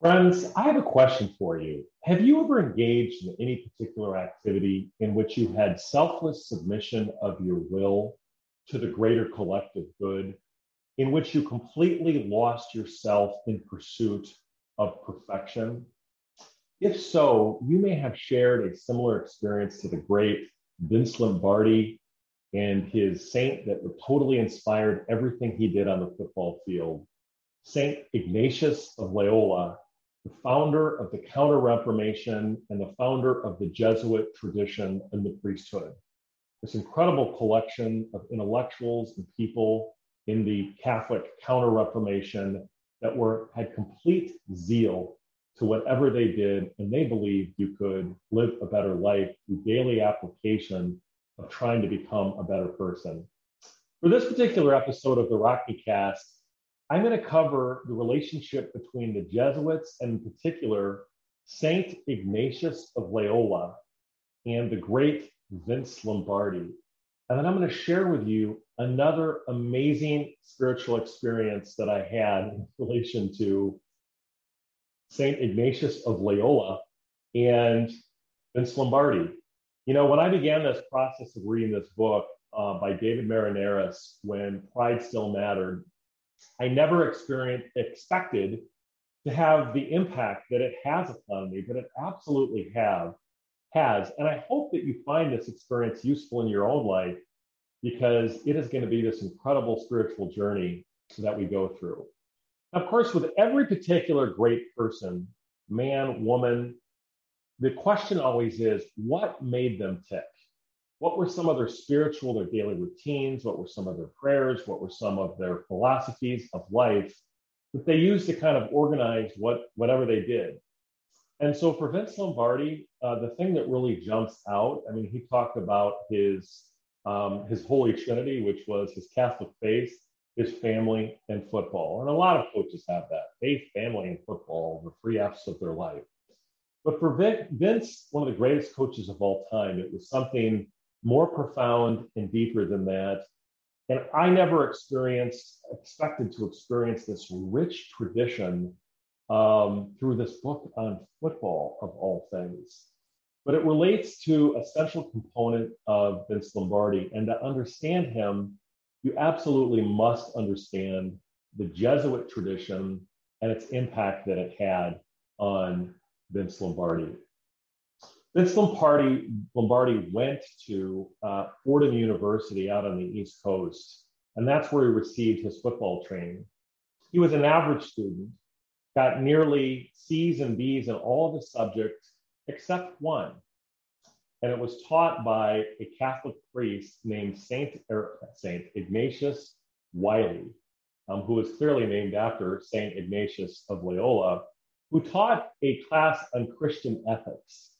Friends, I have a question for you. Have you ever engaged in any particular activity in which you had selfless submission of your will to the greater collective good, in which you completely lost yourself in pursuit of perfection? If so, you may have shared a similar experience to the great Vince Lombardi and his saint that totally inspired everything he did on the football field, Saint Ignatius of Loyola the founder of the Counter Reformation and the founder of the Jesuit tradition in the priesthood. This incredible collection of intellectuals and people in the Catholic Counter Reformation that were had complete zeal to whatever they did, and they believed you could live a better life through daily application of trying to become a better person. For this particular episode of the Rockmecast, I'm going to cover the relationship between the Jesuits and, in particular, Saint Ignatius of Loyola and the great Vince Lombardi. And then I'm going to share with you another amazing spiritual experience that I had in relation to Saint Ignatius of Loyola and Vince Lombardi. You know, when I began this process of reading this book uh, by David Maraniras, when Pride Still Mattered, I never experienced expected to have the impact that it has upon me, but it absolutely have has. And I hope that you find this experience useful in your own life because it is going to be this incredible spiritual journey that we go through. Of course, with every particular great person, man, woman, the question always is what made them tick? What were some of their spiritual, their daily routines? What were some of their prayers? What were some of their philosophies of life that they used to kind of organize what whatever they did? And so for Vince Lombardi, uh, the thing that really jumps out, I mean, he talked about his um, his holy trinity, which was his Catholic faith, his family, and football. And a lot of coaches have that faith, family, and football, the three F's of their life. But for Vince, one of the greatest coaches of all time, it was something more profound and deeper than that. And I never experienced, expected to experience this rich tradition um, through this book on football, of all things. But it relates to a central component of Vince Lombardi. And to understand him, you absolutely must understand the Jesuit tradition and its impact that it had on Vince Lombardi. Vince Lombardi, Lombardi went to uh, Fordham University out on the East Coast, and that's where he received his football training. He was an average student, got nearly C's and B's in all the subjects except one. And it was taught by a Catholic priest named Saint, er, Saint Ignatius Wiley, um, who was clearly named after Saint Ignatius of Loyola, who taught a class on Christian ethics.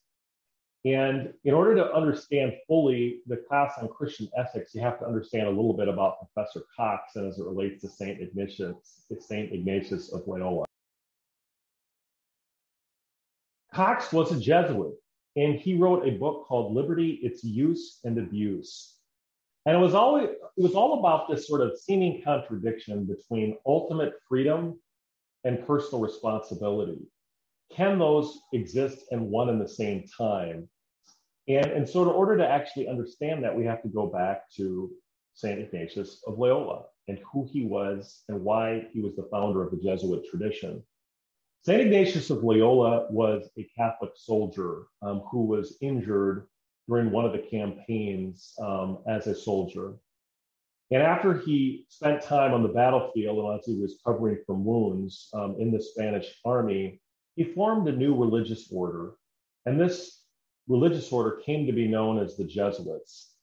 And in order to understand fully the class on Christian ethics, you have to understand a little bit about Professor Cox and as it relates to Saint Ignatius, Saint Ignatius of Loyola. Cox was a Jesuit, and he wrote a book called Liberty: Its Use and Abuse. And it was always it was all about this sort of seeming contradiction between ultimate freedom and personal responsibility can those exist in one and the same time? And, and so, in order to actually understand that, we have to go back to St. Ignatius of Loyola and who he was and why he was the founder of the Jesuit tradition. St. Ignatius of Loyola was a Catholic soldier um, who was injured during one of the campaigns um, as a soldier. And after he spent time on the battlefield and as he was recovering from wounds um, in the Spanish army, he formed a new religious order, and this religious order came to be known as the Jesuits.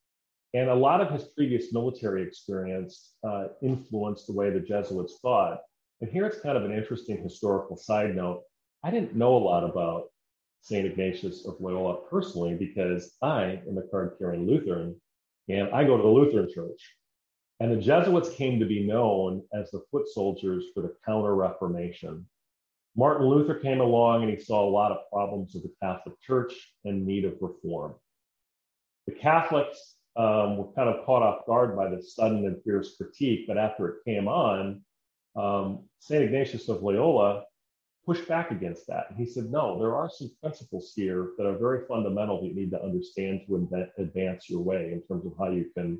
And a lot of his previous military experience uh, influenced the way the Jesuits thought. And here it's kind of an interesting historical side note. I didn't know a lot about St. Ignatius of Loyola personally because I am a card carrying Lutheran and I go to the Lutheran church. And the Jesuits came to be known as the foot soldiers for the Counter Reformation. Martin Luther came along and he saw a lot of problems with the Catholic Church and need of reform. The Catholics um, were kind of caught off guard by this sudden and fierce critique, but after it came on, um, St. Ignatius of Loyola pushed back against that. And he said, no, there are some principles here that are very fundamental that you need to understand to advance your way in terms of how you can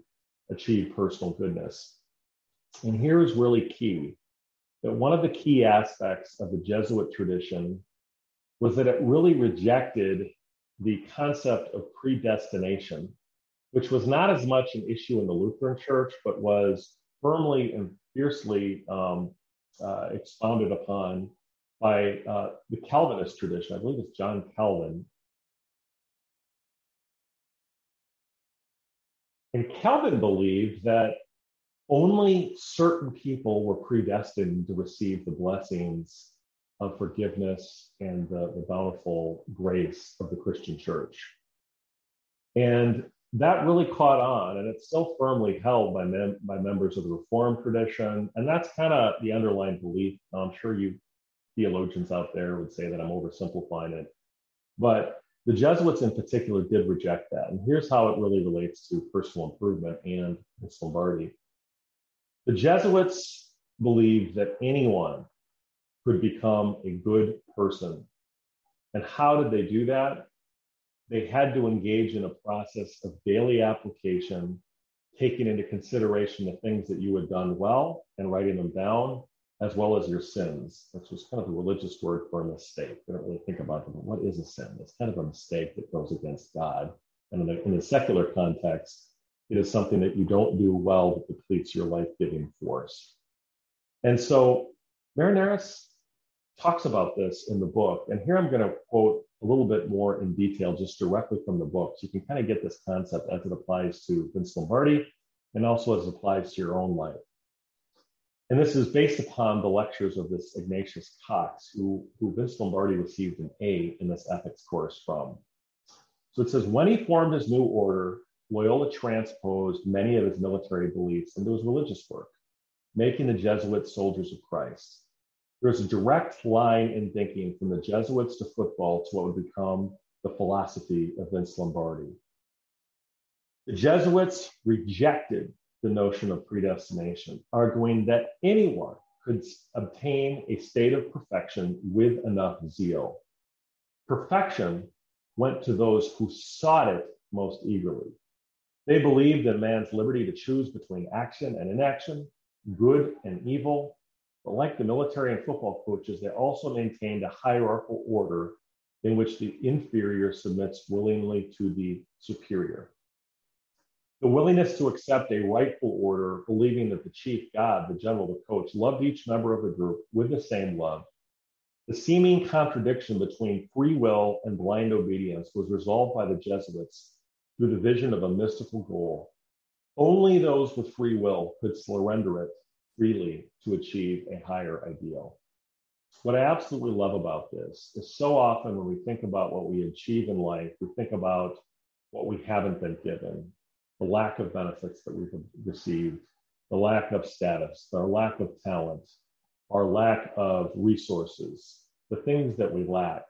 achieve personal goodness. And here is really key that one of the key aspects of the Jesuit tradition was that it really rejected the concept of predestination, which was not as much an issue in the Lutheran Church, but was firmly and fiercely um, uh, expounded upon by uh, the Calvinist tradition. I believe it's John Calvin. And Calvin believed that only certain people were predestined to receive the blessings of forgiveness and the, the bountiful grace of the Christian church. And that really caught on, and it's still firmly held by, mem- by members of the Reformed tradition. And that's kind of the underlying belief. I'm sure you theologians out there would say that I'm oversimplifying it. But the Jesuits in particular did reject that. And here's how it really relates to personal improvement and Vince Lombardi. The Jesuits believed that anyone could become a good person. And how did they do that? They had to engage in a process of daily application, taking into consideration the things that you had done well and writing them down, as well as your sins, which was kind of a religious word for a mistake. We don't really think about it, what is a sin? It's kind of a mistake that goes against God. And in the, in the secular context, it is something that you don't do well that depletes your life giving force. And so Marineris talks about this in the book. And here I'm going to quote a little bit more in detail, just directly from the book. So you can kind of get this concept as it applies to Vince Lombardi and also as it applies to your own life. And this is based upon the lectures of this Ignatius Cox, who, who Vince Lombardi received an A in this ethics course from. So it says, when he formed his new order, Loyola transposed many of his military beliefs into his religious work, making the Jesuits soldiers of Christ. There's a direct line in thinking from the Jesuits to football to what would become the philosophy of Vince Lombardi. The Jesuits rejected the notion of predestination, arguing that anyone could obtain a state of perfection with enough zeal. Perfection went to those who sought it most eagerly. They believed in man's liberty to choose between action and inaction, good and evil. But like the military and football coaches, they also maintained a hierarchical order in which the inferior submits willingly to the superior. The willingness to accept a rightful order, believing that the chief, God, the general, the coach, loved each member of the group with the same love. The seeming contradiction between free will and blind obedience was resolved by the Jesuits through the vision of a mystical goal. Only those with free will could surrender it freely to achieve a higher ideal. What I absolutely love about this is so often when we think about what we achieve in life, we think about what we haven't been given, the lack of benefits that we've received, the lack of status, our lack of talent, our lack of resources, the things that we lack.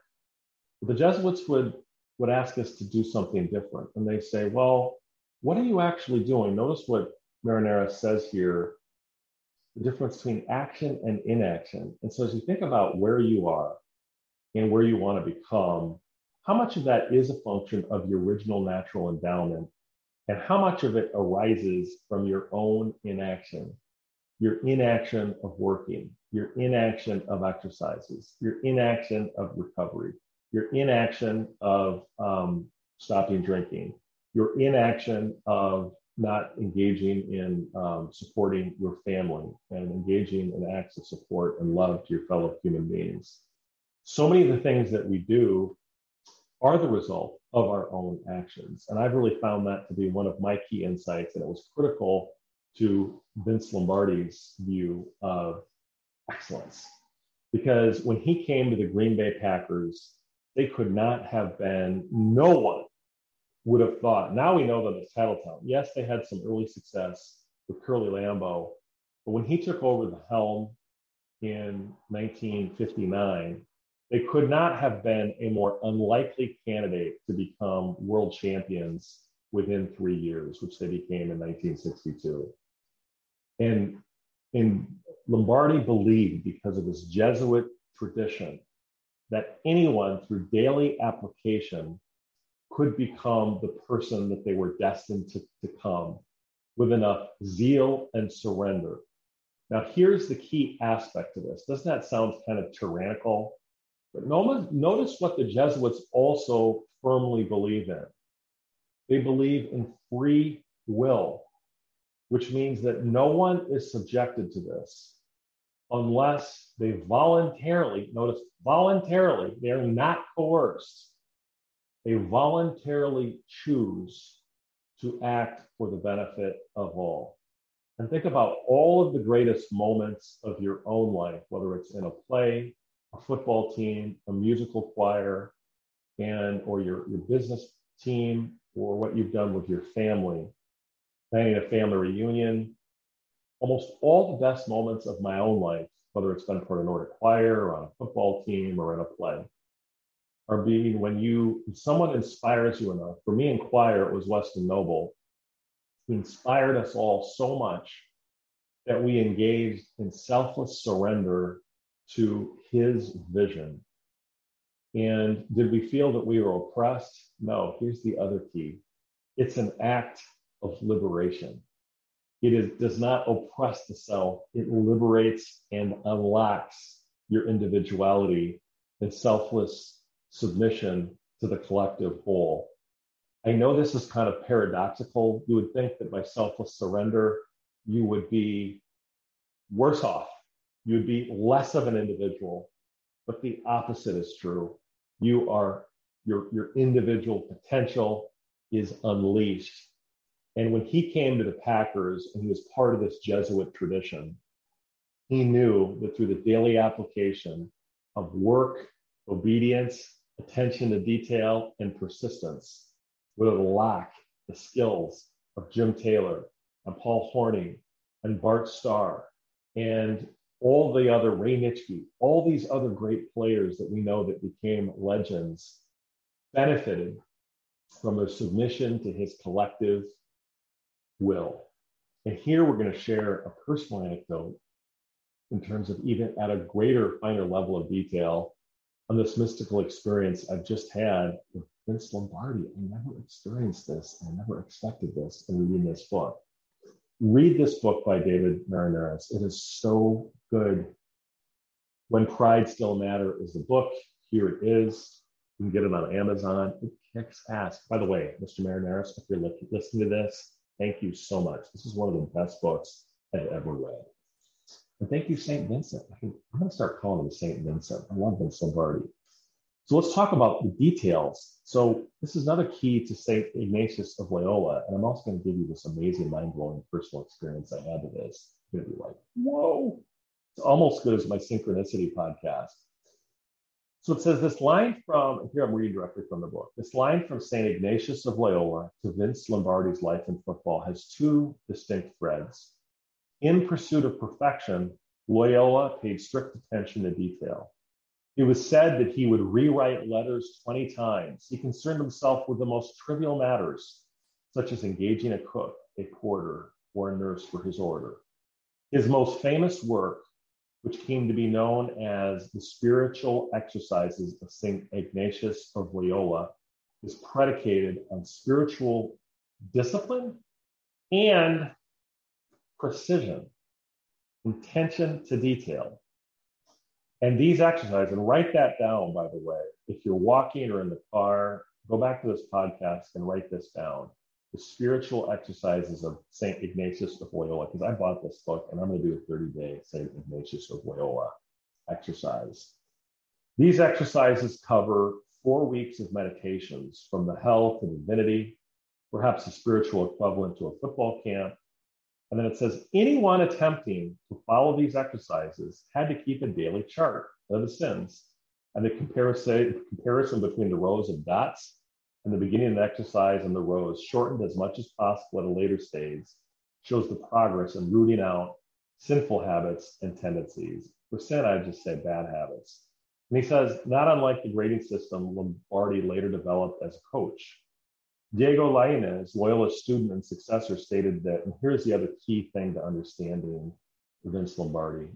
The Jesuits would, would ask us to do something different. And they say, well, what are you actually doing? Notice what Marineris says here the difference between action and inaction. And so as you think about where you are and where you want to become, how much of that is a function of your original natural endowment and how much of it arises from your own inaction, your inaction of working, your inaction of exercises, your inaction of recovery, your inaction of um, stopping drinking, your inaction of not engaging in um, supporting your family and engaging in acts of support and love to your fellow human beings. So many of the things that we do are the result of our own actions. And I've really found that to be one of my key insights. And it was critical to Vince Lombardi's view of excellence. Because when he came to the Green Bay Packers, they could not have been, no one would have thought. Now we know them as Titletown. Yes, they had some early success with Curly Lambeau, but when he took over the helm in 1959, they could not have been a more unlikely candidate to become world champions within three years, which they became in 1962. And, and Lombardi believed, because of his Jesuit tradition, that anyone through daily application could become the person that they were destined to, to come with enough zeal and surrender. Now, here's the key aspect to this. Doesn't that sound kind of tyrannical? But notice what the Jesuits also firmly believe in. They believe in free will, which means that no one is subjected to this unless they voluntarily, notice voluntarily, they are not coerced, they voluntarily choose to act for the benefit of all. And think about all of the greatest moments of your own life, whether it's in a play, a football team, a musical choir, and or your, your business team, or what you've done with your family, planning a family reunion. Almost all the best moments of my own life, whether it's been for a Nordic choir or on a football team or in a play, are being when you someone inspires you enough. For me in choir, it was Weston Noble, who inspired us all so much that we engaged in selfless surrender to his vision. And did we feel that we were oppressed? No, here's the other key it's an act of liberation. It is, does not oppress the self, it liberates and unlocks your individuality and selfless submission to the collective whole. I know this is kind of paradoxical. You would think that by selfless surrender, you would be worse off you'd be less of an individual. But the opposite is true. You are your your individual potential is unleashed. And when he came to the Packers and he was part of this Jesuit tradition, he knew that through the daily application of work, obedience, attention to detail, and persistence would unlock the skills of Jim Taylor and Paul Hornung and Bart Starr and all the other Ray Nitschke, all these other great players that we know that became legends benefited from their submission to his collective will. And here we're going to share a personal anecdote in terms of even at a greater, finer level of detail on this mystical experience I've just had with Vince Lombardi. I never experienced this. I never expected this in reading this book read this book by David Maraniros. It is so good. When Pride Still Matter is the book. Here it is. You can get it on Amazon. It kicks ass. By the way, Mr. Maraniros, if you're listening to this, thank you so much. This is one of the best books I've ever read. And thank you, St. Vincent. I'm going to start calling him St. Vincent. I love Vince Lombardi. So let's talk about the details. So this is another key to St. Ignatius of Loyola. And I'm also going to give you this amazing, mind-blowing personal experience I had with this. You're going to be like, whoa, it's almost good as my synchronicity podcast. So it says this line from, here I'm reading directly from the book. This line from St. Ignatius of Loyola to Vince Lombardi's life in football has two distinct threads. In pursuit of perfection, Loyola paid strict attention to detail. It was said that he would rewrite letters 20 times. He concerned himself with the most trivial matters, such as engaging a cook, a porter, or a nurse for his order. His most famous work, which came to be known as the Spiritual Exercises of St. Ignatius of Loyola, is predicated on spiritual discipline and precision, intention to detail. And these exercises, and write that down, by the way, if you're walking or in the car, go back to this podcast and write this down. The spiritual exercises of St. Ignatius of Loyola, because I bought this book and I'm going to do a 30 day St. Ignatius of Loyola exercise. These exercises cover four weeks of meditations from the hell to divinity, perhaps the spiritual equivalent to a football camp, And then it says anyone attempting to follow these exercises had to keep a daily chart of the sins. And the comparison, comparison between the rows of dots and the beginning of the exercise and the rows shortened as much as possible at a later stage shows the progress in rooting out sinful habits and tendencies. For sin, I just say bad habits. And he says, not unlike the grading system Lombardi later developed as a coach. Diego Lainez, Loyola's student and successor, stated that, and here's the other key thing to understanding Vince Lombardi,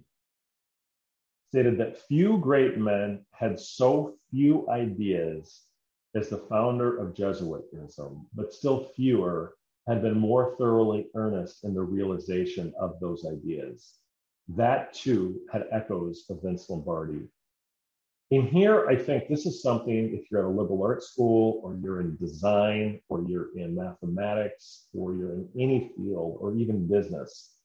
stated that few great men had so few ideas as the founder of Jesuitism, but still fewer had been more thoroughly earnest in the realization of those ideas. That too had echoes of Vince Lombardi. In here, I think this is something, if you're at a liberal arts school, or you're in design, or you're in mathematics, or you're in any field, or even business,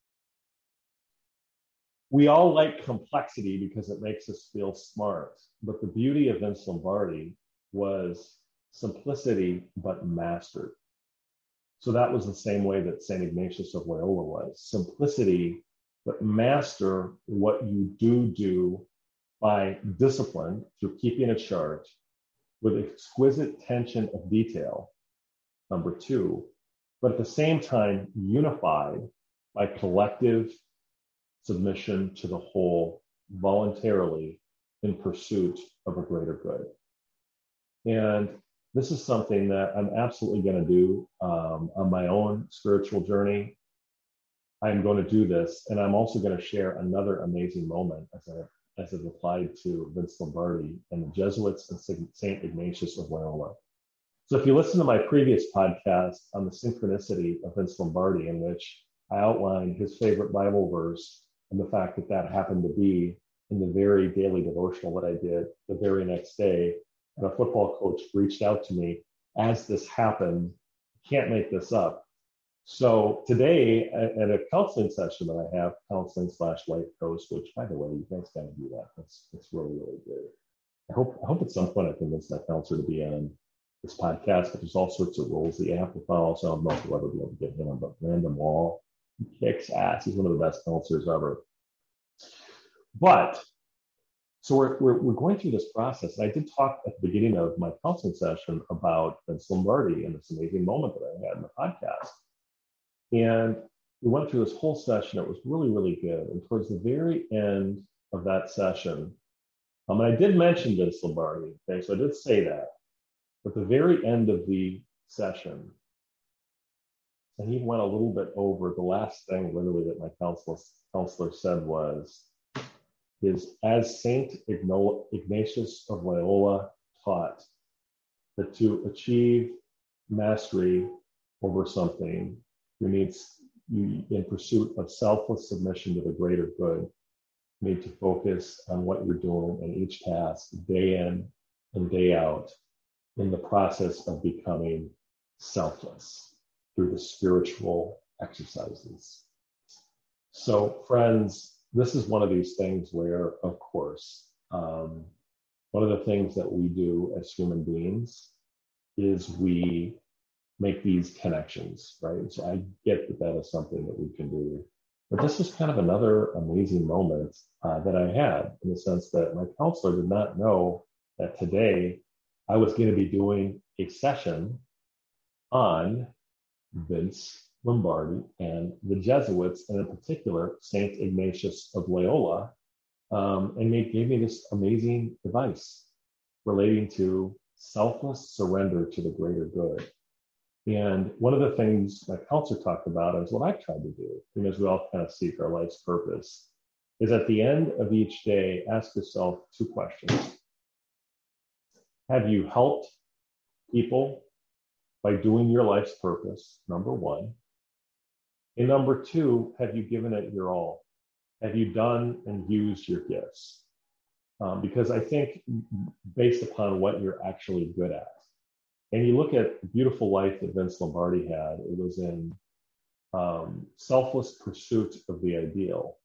we all like complexity because it makes us feel smart. But the beauty of Vince Lombardi was simplicity, but mastered. So that was the same way that St. Ignatius of Loyola was simplicity, but master what you do do by discipline through keeping a chart with exquisite tension of detail, number two, but at the same time unified by collective submission to the whole voluntarily in pursuit of a greater good. And this is something that I'm absolutely going to do um, on my own spiritual journey. I'm going to do this, and I'm also going to share another amazing moment as I as it applied to Vince Lombardi and the Jesuits and St. Ignatius of Loyola. So, if you listen to my previous podcast on the synchronicity of Vince Lombardi, in which I outlined his favorite Bible verse and the fact that that happened to be in the very daily devotional that I did the very next day a football coach reached out to me as this happened. Can't make this up. So today at a counseling session that I have, counseling slash life coach, which by the way, you guys got to do that. That's that's really really good. I hope I hope at some point I convince that counselor to be on this podcast. But there's all sorts of rules that you have to follow. So I don't know if we'll ever be able to get him, but Brandon Wall he kicks ass. He's one of the best counselors ever. But so we're, we're, we're, going through this process. And I did talk at the beginning of my counseling session about Vince Lombardi and this amazing moment that I had in the podcast. And we went through this whole session. It was really, really good. And towards the very end of that session, um, and I did mention Vince Lombardi, okay, so I did say that. But the very end of the session, and he went a little bit over, the last thing literally that my counselor, counselor said was, is as Saint Ignatius of Loyola taught that to achieve mastery over something, you need, you, in pursuit of selfless submission to the greater good, need to focus on what you're doing in each task, day in and day out, in the process of becoming selfless through the spiritual exercises. So, friends, this is one of these things where, of course, um, one of the things that we do as human beings is we make these connections, right? So I get that that is something that we can do. But this is kind of another amazing moment uh, that I had in the sense that my counselor did not know that today I was going to be doing a session on Vince Lombardi and the Jesuits, and in particular, St. Ignatius of Loyola, um, and gave me this amazing advice relating to selfless surrender to the greater good. And one of the things my counselor talked about is what I've tried to do, and as we all kind of seek our life's purpose, is at the end of each day, ask yourself two questions. Have you helped people by doing your life's purpose? Number one. And number two, have you given it your all? Have you done and used your gifts? Um, because I think based upon what you're actually good at, and you look at the beautiful life that Vince Lombardi had, it was in um, selfless pursuit of the ideal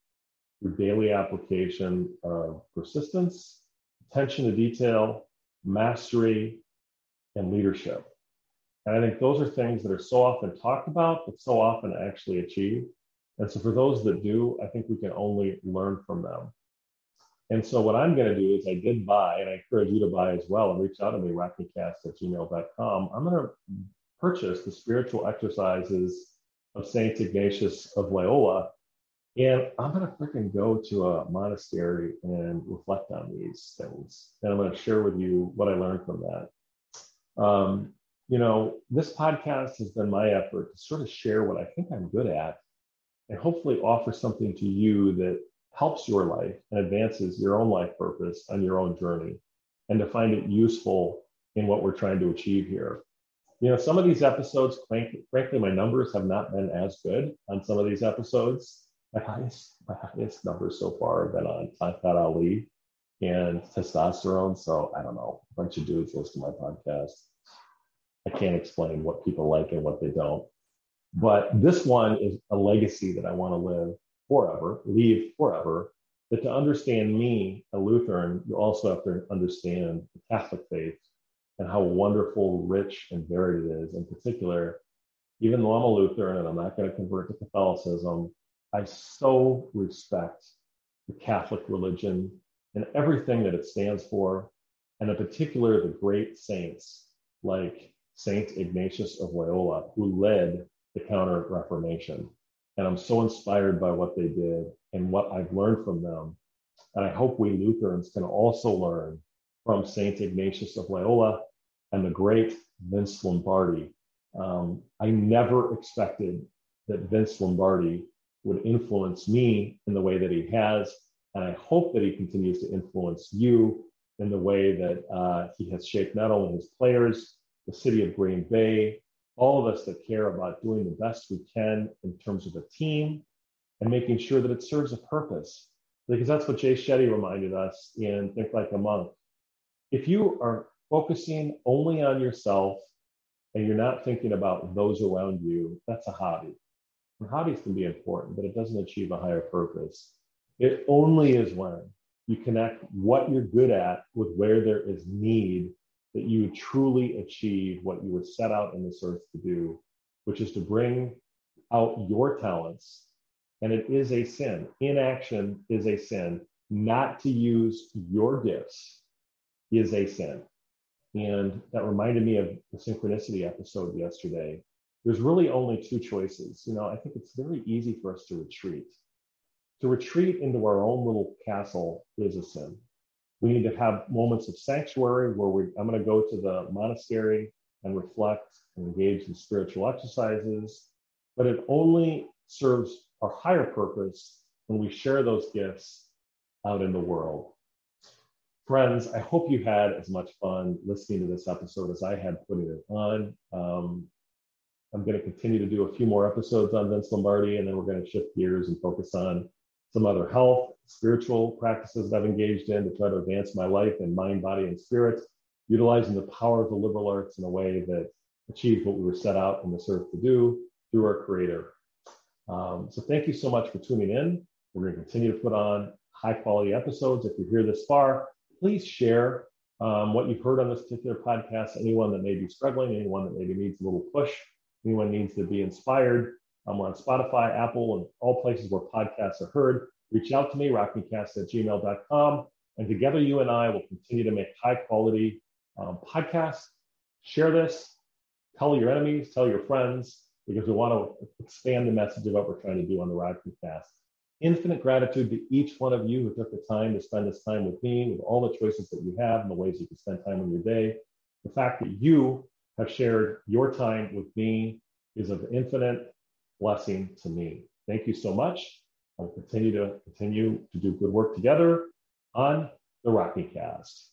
through daily application of persistence, attention to detail, mastery, and leadership. And I think those are things that are so often talked about, but so often actually achieved. And so for those that do, I think we can only learn from them. And so what I'm going to do is I did buy, and I encourage you to buy as well, and reach out to me, rockmecast at gmail.com. I'm going to purchase the spiritual exercises of Saint Ignatius of Loyola. And I'm going to freaking go to a monastery and reflect on these things. And I'm going to share with you what I learned from that. Um, you know, this podcast has been my effort to sort of share what I think I'm good at and hopefully offer something to you that helps your life and advances your own life purpose on your own journey and to find it useful in what we're trying to achieve here. You know, some of these episodes, frankly, my numbers have not been as good on some of these episodes. My highest, my highest numbers so far have been on Tongkat Ali and testosterone. So I don't know, a bunch of dudes listen to my podcast. I can't explain what people like and what they don't. But this one is a legacy that I want to live forever, leave forever. That to understand me, a Lutheran, you also have to understand the Catholic faith and how wonderful, rich, and varied it is. In particular, even though I'm a Lutheran and I'm not going to convert to Catholicism, I so respect the Catholic religion and everything that it stands for, and in particular, the great saints like Saint Ignatius of Loyola, who led the Counter Reformation. And I'm so inspired by what they did and what I've learned from them. And I hope we Lutherans can also learn from St. Ignatius of Loyola and the great Vince Lombardi. Um, I never expected that Vince Lombardi would influence me in the way that he has. And I hope that he continues to influence you in the way that uh, he has shaped not only his players, the city of Green Bay, all of us that care about doing the best we can in terms of a team and making sure that it serves a purpose. Because that's what Jay Shetty reminded us in Think Like a Monk. If you are focusing only on yourself and you're not thinking about those around you, that's a hobby. And hobbies can be important, but it doesn't achieve a higher purpose. It only is when you connect what you're good at with where there is need that you truly achieve what you were set out in this earth to do, which is to bring out your talents. And it is a sin. Inaction is a sin. Not to use your gifts is a sin. And that reminded me of the synchronicity episode yesterday. There's really only two choices. You know, I think it's very easy for us to retreat. To retreat into our own little castle is a sin. We need to have moments of sanctuary where we, I'm going to go to the monastery and reflect and engage in spiritual exercises. But it only serves our higher purpose when we share those gifts out in the world. Friends, I hope you had as much fun listening to this episode as I had putting it on. Um, I'm going to continue to do a few more episodes on Vince Lombardi, and then we're going to shift gears and focus on some other health, spiritual practices that I've engaged in to try to advance my life in mind, body, and spirit, utilizing the power of the liberal arts in a way that achieves what we were set out in this earth to do through our Creator. Um, so thank you so much for tuning in. We're going to continue to put on high quality episodes. If you're here this far, please share um, what you've heard on this particular podcast. Anyone that may be struggling, anyone that maybe needs a little push, anyone needs to be inspired. We're on Spotify, Apple, and all places where podcasts are heard. Reach out to me, rockmecast at gmail.com. And together, you and I will continue to make high quality um, podcasts. Share this, tell your enemies, tell your friends, because we want to expand the message of what we're trying to do on the Rockmecast. Infinite gratitude to each one of you who took the time to spend this time with me, with all the choices that you have and the ways you can spend time on your day. The fact that you have shared your time with me is of infinite blessing to me. Thank you so much. I'll continue to continue to do good work together on the Rockmecast.